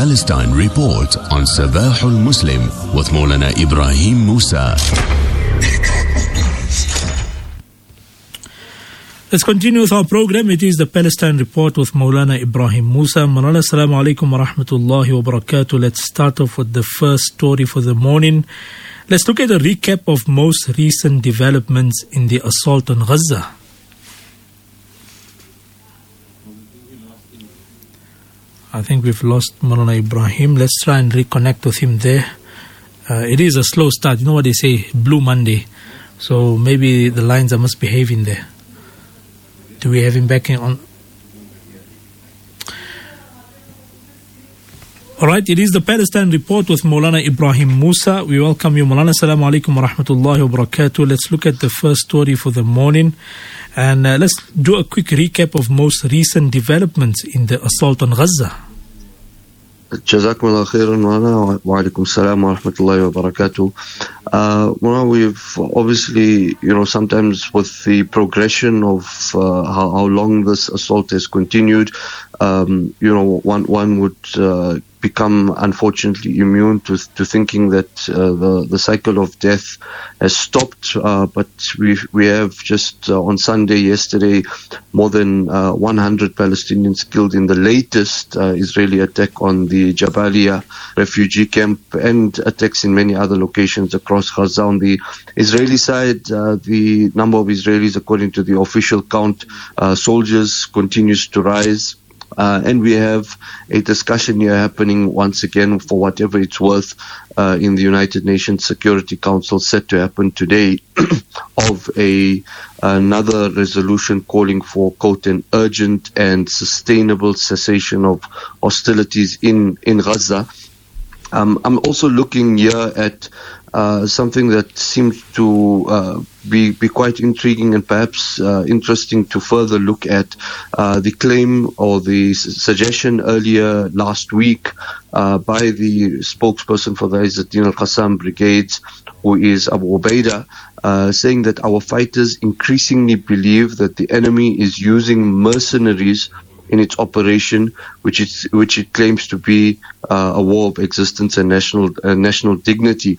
Palestine Report on Sabah Muslim with Maulana Ebrahim Moosa. Let's continue with our program. It is the Palestine Report with Maulana Ebrahim Moosa. Maulana, assalamu alaikum wa rahmatullahi wa barakatuh. Let's start off with the first story for the morning. Let's look at a recap of most recent developments in the assault on Gaza. I think we've lost Maulana Ebrahim. Let's try and reconnect with him there. Uh, it is a slow start. You know what they say, Blue Monday. So maybe the lines are misbehaving there. Do we have him back in on? All right, it is the Palestine Report with Maulana Ebrahim Moosa. We welcome you, Maulana. Assalamu alaikum wa rahmatullahi wa barakatuh. Let's look at the first story for the morning and uh, let's do a quick recap of most recent developments in the assault on Gaza. جزاكم الله خيرا وعليكم السلام ورحمة الله وبركاته. Uh, well, we've obviously, you know, sometimes with the progression of uh, how, how long this assault has continued, um, you know, one one would uh, become unfortunately immune to to thinking that uh, the the cycle of death has stopped. Uh, but we we have just uh, on Sunday yesterday more than 100 Palestinians killed in the latest Israeli attack on the Jabalia refugee camp and attacks in many other locations across Gaza. On the Israeli side, the number of Israelis, according to the official count, soldiers continues to rise. Uh, and we have a discussion here happening once again for whatever it's worth uh, in the United Nations Security Council set to happen today of a another resolution calling for quote an urgent and sustainable cessation of hostilities in in Gaza. Um, I'm also looking here at uh, something that seems to uh, be, be quite intriguing and perhaps uh, interesting to further look at uh, the claim or the suggestion earlier last week uh, by the spokesperson for the Izzuddin al-Qassam brigades, who is Abu Ubaidah, saying that our fighters increasingly believe that the enemy is using mercenaries in its operation, which it which it claims to be a war of existence and national national dignity.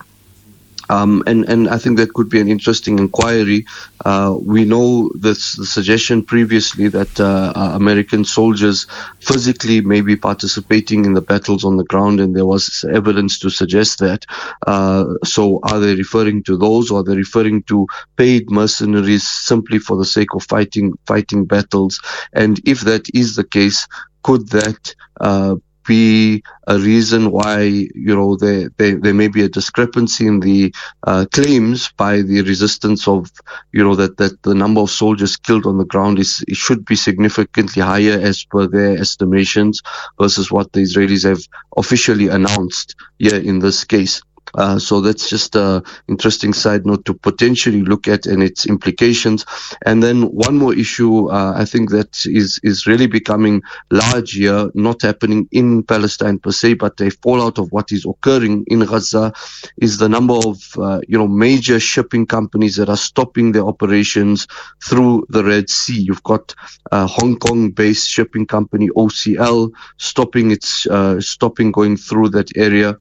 Um, and, and I think that could be an interesting inquiry. Uh, we know this the suggestion previously that uh, American soldiers physically may be participating in the battles on the ground, and there was evidence to suggest that. Uh, so, are they referring to those, or are they referring to paid mercenaries simply for the sake of fighting fighting battles? And if that is the case, could that uh, be a reason why you know there there, there may be a discrepancy in the uh, claims by the resistance of you know that that the number of soldiers killed on the ground is it should be significantly higher as per their estimations versus what the Israelis have officially announced here in this case. Uh, so that's just an interesting side note to potentially look at and its implications. And then one more issue, uh, I think that is is really becoming large here, not happening in Palestine per se, but a fallout of what is occurring in Gaza, is the number of uh, you know major shipping companies that are stopping their operations through the Red Sea. You've got a Hong Kong-based shipping company OCL stopping its uh, stopping going through that area.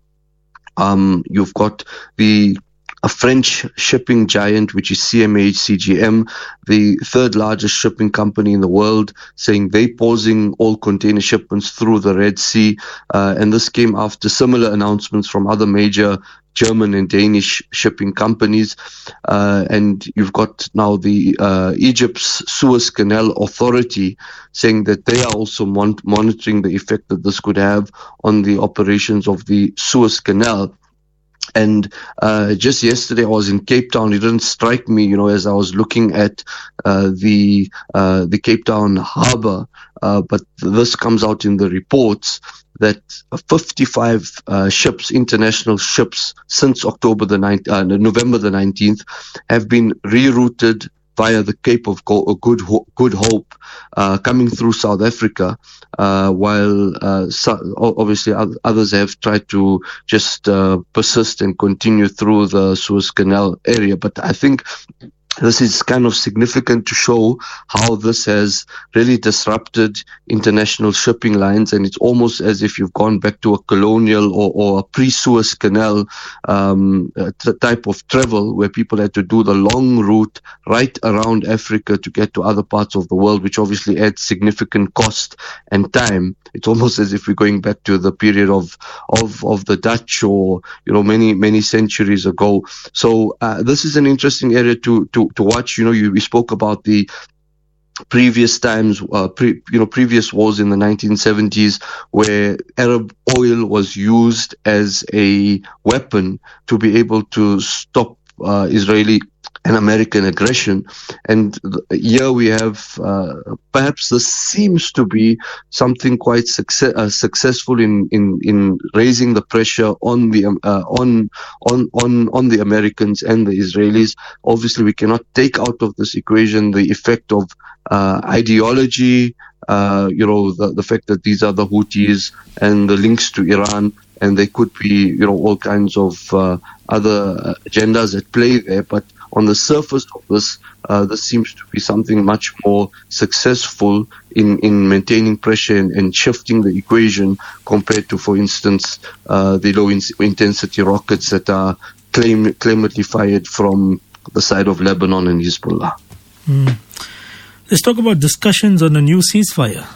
Um, you've got the a French shipping giant, which is CMA CGM, the third largest shipping company in the world, saying they're pausing all container shipments through the Red Sea. Uh, and this came after similar announcements from other major German and Danish shipping companies. Uh, and you've got now the uh, Egypt's Suez Canal Authority saying that they are also mon- monitoring the effect that this could have on the operations of the Suez Canal. And uh, just yesterday, I was in Cape Town. It didn't strike me, you know, as I was looking at uh, the uh, the Cape Town harbour, uh, but this comes out in the reports that 55 uh, ships, international ships, since October the 9th, uh, November the 19th, have been rerouted via the Cape of Good Good Hope, uh, coming through South Africa, uh, while uh, so obviously others have tried to just uh, persist and continue through the Suez Canal area. But I think this is kind of significant to show how this has really disrupted international shipping lines, and it's almost as if you've gone back to a colonial or, or a pre-Suez Canal um, type of travel, where people had to do the long route right around Africa to get to other parts of the world, which obviously adds significant cost and time. It's almost as if we're going back to the period of of of the Dutch, or you know, many many centuries ago. So uh, this is an interesting area to to to watch. You know, you, we spoke about the previous times, uh, pre, you know, previous wars in the 1970s where Arab oil was used as a weapon to be able to stop uh, Israeli and American aggression. And here we have uh, perhaps this seems to be something quite success, uh, successful in, in, in raising the pressure on the um, uh, on on on on the Americans and the Israelis. Obviously, we cannot take out of this equation the effect of uh, ideology. Uh, you know the, the fact that these are the Houthis and the links to Iran and there could be, you know, all kinds of uh, other agendas at play there. But on the surface of this, uh, this seems to be something much more successful in, in maintaining pressure and, and shifting the equation compared to, for instance, uh, the low in- intensity rockets that are claim, claimedly fired from the side of Lebanon and Hezbollah. Mm. Let's talk about discussions on a new ceasefire.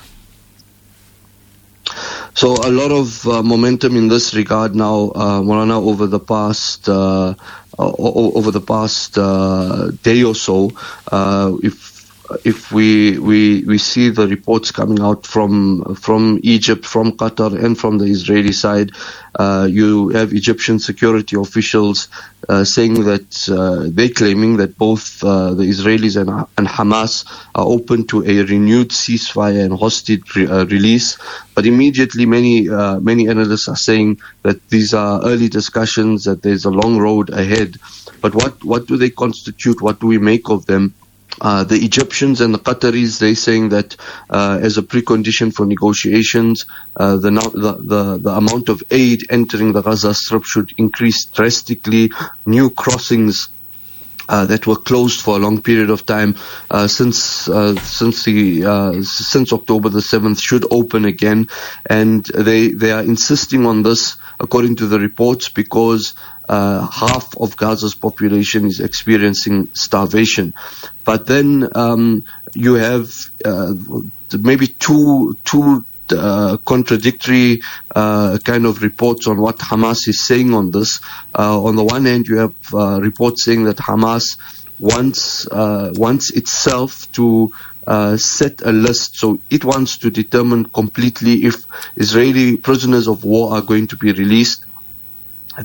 So a lot of uh, momentum in this regard now, uh, Maulana, over the past uh, over the past uh, day or so. Uh, if if we, we we see the reports coming out from from Egypt, from Qatar, and from the Israeli side, uh, you have Egyptian security officials saying that uh, they're claiming that both uh, the Israelis and, and, Hamas are open to a renewed ceasefire and hostage re- uh, release. But immediately, many uh, many analysts are saying that these are early discussions, that there's a long road ahead. But what what do they constitute? What do we make of them? Uh, the Egyptians and the Qataris, they're saying that uh, as a precondition for negotiations, uh, the, the, the, the, amount of aid entering the Gaza Strip should increase drastically. New crossings uh, that were closed for a long period of time uh, since uh, since the uh, since October the seventh should open again, and they they are insisting on this according to the reports because uh, half of Gaza's population is experiencing starvation. But then um, you have uh, maybe two two uh, contradictory uh, kind of reports on what Hamas is saying on this. Uh, on the one hand, you have uh, reports saying that Hamas wants uh, wants itself to uh, set a list. So it wants to determine completely if Israeli prisoners of war are going to be released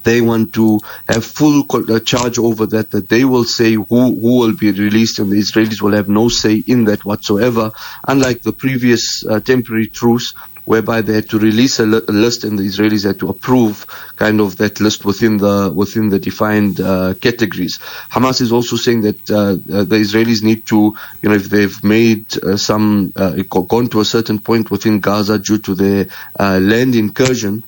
they want to have full charge over that, that they will say who, who will be released and the Israelis will have no say in that whatsoever. Unlike the previous uh, temporary truce, whereby they had to release a, list and the Israelis had to approve kind of that list within the within the defined uh, categories. Hamas is also saying that uh, uh the Israelis need to, you know, if they've made uh, some uh, gone to a certain point within Gaza due to their land incursion,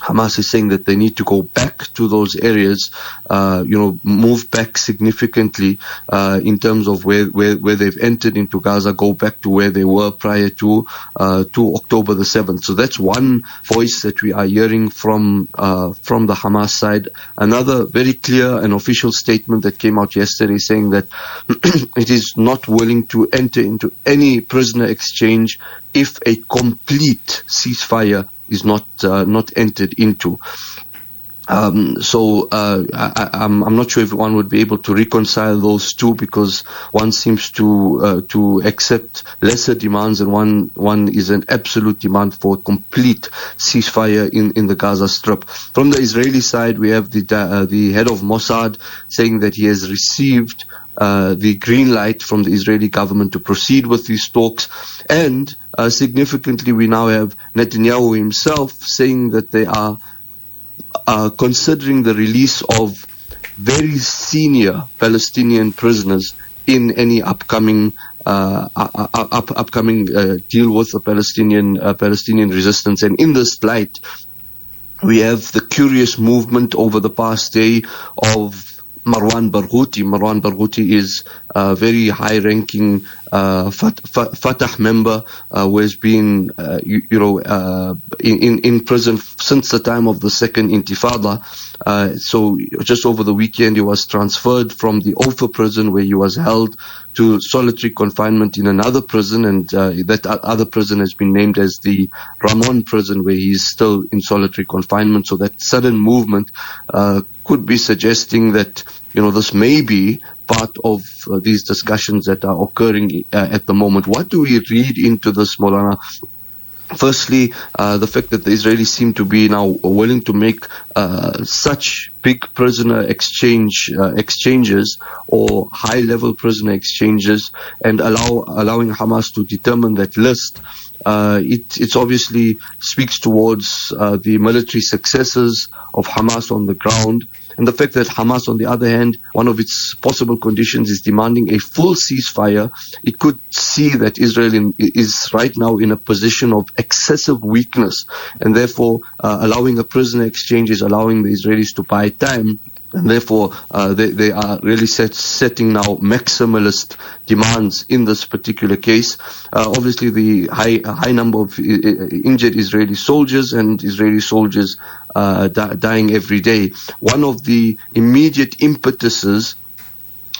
Hamas is saying that they need to go back to those areas, uh, you know, move back significantly uh, in terms of where, where, where they've entered into Gaza, go back to where they were prior to uh, to October the seventh. So that's one voice that we are hearing from uh, from the Hamas side. Another very clear and official statement that came out yesterday saying that it is not willing to enter into any prisoner exchange if a complete ceasefire is not uh, not entered into. Um, so uh, I, am not sure if one would be able to reconcile those two because one seems to uh, to accept lesser demands and one one is an absolute demand for complete ceasefire in, in the Gaza Strip. From the Israeli side, we have the uh, the head of Mossad saying that he has received uh, the green light from the Israeli government to proceed with these talks. And uh, significantly, we now have Netanyahu himself saying that they are uh, considering the release of very senior Palestinian prisoners in any upcoming uh, up, upcoming uh, deal with the Palestinian uh, Palestinian resistance. And in this light, we have the curious movement over the past day of Marwan Barghouti. Marwan Barghouti is a very high-ranking uh, Fatah member uh, who has been, uh, you, you, know, uh, in, in prison since the time of the second Intifada. Uh, so just over the weekend, he was transferred from the Ofer prison where he was held to solitary confinement in another prison, and uh, that other prison has been named as the Ramon prison, where he is still in solitary confinement. So that sudden movement could be suggesting that you know this may be part of uh, these discussions that are occurring uh, at the moment. What do we read into this, Molana? Firstly, uh, the fact that the Israelis seem to be now willing to make uh, such big prisoner exchange uh, exchanges or high-level prisoner exchanges, and allow allowing Hamas to determine that list. Uh, it it's obviously speaks towards uh, the military successes of Hamas on the ground and the fact that Hamas, on the other hand, one of its possible conditions is demanding a full ceasefire, it could see that Israel in, is right now in a position of excessive weakness, and therefore uh, allowing a prisoner exchange is allowing the Israelis to buy time and therefore, uh, they, they are really set, setting now maximalist demands in this particular case. Uh, obviously, the high, high number of uh, injured Israeli soldiers and Israeli soldiers uh, di- dying every day. One of the immediate impetuses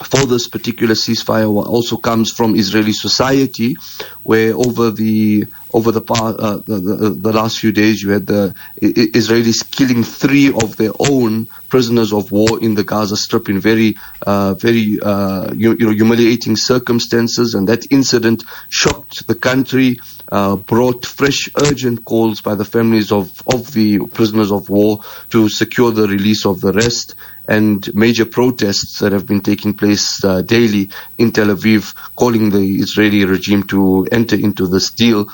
for this particular ceasefire also comes from Israeli society, where over the over the, uh, the, the, the, last few days you had the Israelis killing three of their own prisoners of war in the Gaza Strip in very uh, very uh, you, you, know humiliating circumstances, and that incident shocked the country. Uh, brought fresh urgent calls by the families of, of the prisoners of war to secure the release of the rest and major protests that have been taking place uh, daily in Tel Aviv, calling the Israeli regime to enter into this deal.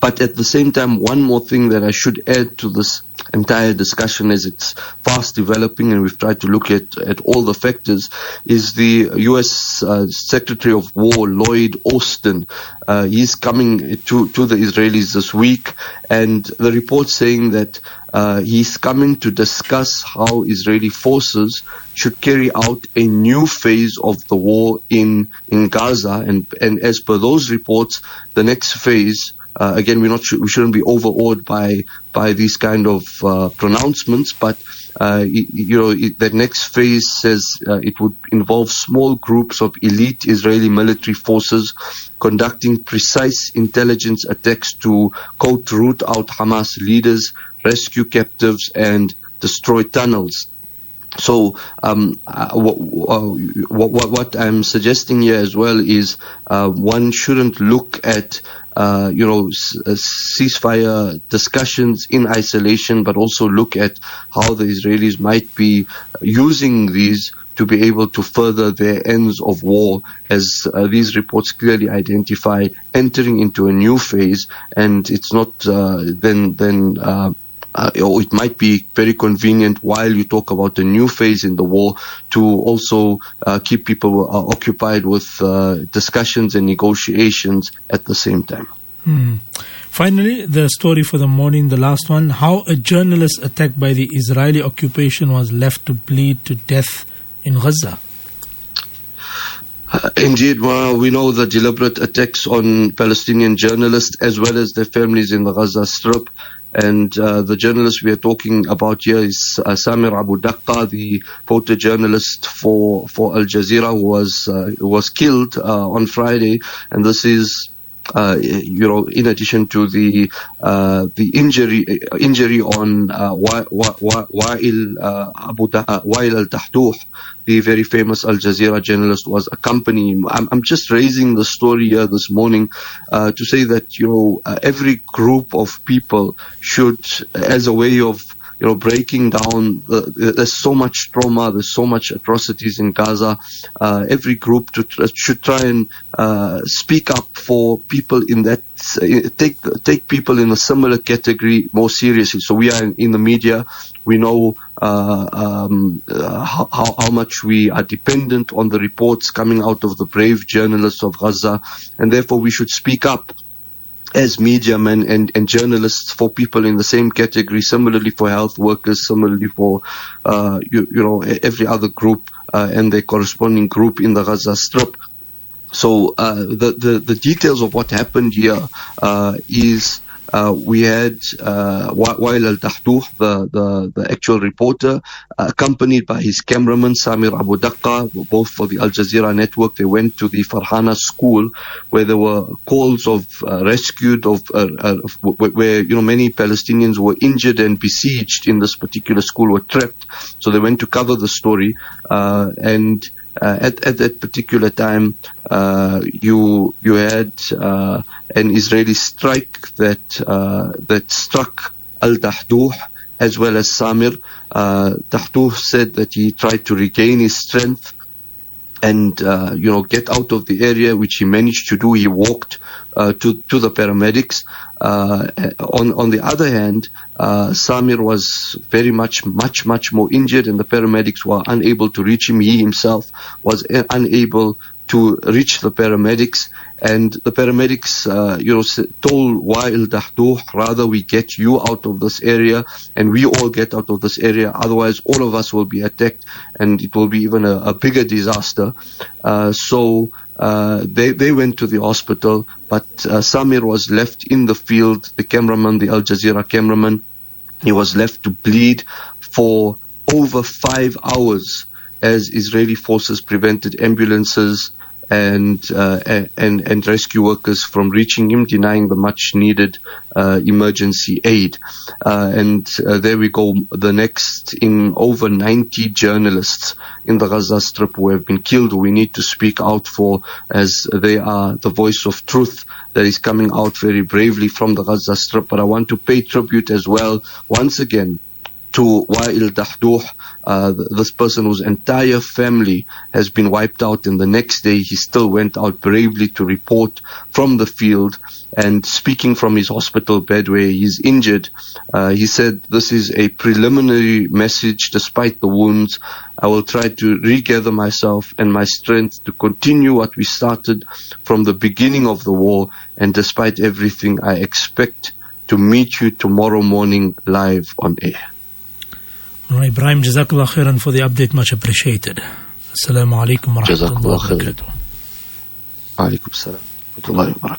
But at the same time, one more thing that I should add to this entire discussion as it's fast developing and we've tried to look at, at all the factors is the U.S. Uh, Secretary of War, Lloyd Austin. Uh, he's coming to, to the Israelis this week and the report saying that uh, he's coming to discuss how Israeli forces should carry out a new phase of the war in, in Gaza. And, and as per those reports, the next phase uh, again, we're not we shouldn't be overawed by by these kind of uh, pronouncements, but uh, you know it, the next phase says uh, it would involve small groups of elite Israeli military forces conducting precise intelligence attacks to quote root out Hamas leaders, rescue captives, and destroy tunnels. So um, uh, what, what, what, I'm suggesting here as well is uh, one shouldn't look at uh, you know, uh, ceasefire discussions in isolation, but also look at how the Israelis might be using these to be able to further their ends of war, as uh, these reports clearly identify entering into a new phase, and it's not uh, then then. Uh, or it might be very convenient while you talk about the new phase in the war to also uh, keep people uh, occupied with uh, discussions and negotiations at the same time. Hmm. Finally, the story for the morning, the last one how a journalist attacked by the Israeli occupation was left to bleed to death in Gaza. Uh, indeed, well, we know the deliberate attacks on Palestinian journalists as well as their families in the Gaza Strip and uh, the journalist we are talking about here is uh, Samir Abu Daqqa, the photojournalist for, for Al Jazeera, who was, uh, was killed uh, on Friday. And this is uh, you know, in addition to the uh, the injury injury on uh, Wael uh, Abu uh, Wael Al Dahdouh, the very famous Al Jazeera journalist, was accompanying. I'm, I'm just raising the story here this morning uh, to say that you know uh, every group of people should, as a way of you know, breaking down. Uh, there's so much trauma. There's so much atrocities in Gaza. Uh, every group to, uh, should try and uh, speak up for people in that. Uh, take take people in a similar category more seriously. So we are in, in the media. We know uh, um, how, how much we are dependent on the reports coming out of the brave journalists of Gaza, and therefore we should speak up as media men and, and journalists for people in the same category, similarly for health workers, similarly for, uh, you, you know, every other group, uh, and their corresponding group in the Gaza Strip. So, uh, the, the, the details of what happened here, uh, is, uh, we had uh, Wael Al Dahdouh, the, the, the actual reporter, accompanied by his cameraman Samir Abu Daqqa, both for the Al Jazeera network. They went to the Farhana school where there were calls of uh, rescued, of, uh, uh, where you know many Palestinians were injured and besieged in this particular school, were trapped. So they went to cover the story and. Uh, at, at that particular time, uh, you you had uh, an Israeli strike that uh, that struck Al Dahdouh as well as Samir. Uh, said that he tried to regain his strength and uh, you know get out of the area, which he managed to do. He walked uh, to to the paramedics. Uh, on on the other hand, uh, Samir was very much much much more injured, and the paramedics were unable to reach him. He himself was unable to reach the paramedics, and the paramedics, uh, you know, told Wael Dahdouh, rather we get you out of this area, and we all get out of this area. Otherwise, all of us will be attacked, and it will be even a, a bigger disaster. Uh, so. Uh, they they went to the hospital, but uh, Samir was left in the field. The cameraman, the Al Jazeera cameraman, he was left to bleed for over five hours as Israeli forces prevented ambulances and uh, and and rescue workers from reaching him, denying the much needed uh, emergency aid. Uh, and there we go. The next in over 90 journalists in the Gaza Strip who have been killed. We need to speak out for as they are the voice of truth that is coming out very bravely from the Gaza Strip. But I want to pay tribute as well once again to Wael Dahdouh, uh, this person whose entire family has been wiped out. And the next day, he still went out bravely to report from the field. And speaking from his hospital bed where he's injured, uh, he said, This is a preliminary message despite the wounds. I will try to regather myself and my strength to continue what we started from the beginning of the war. And despite everything, I expect to meet you tomorrow morning live on air. Right, Ebrahim, Jazakallah khairan for the update, much appreciated. Assalamu alaikum wa rahmatullahi wa barakatuh. Alaikum salam wa rahmatullahi wa barakatuh.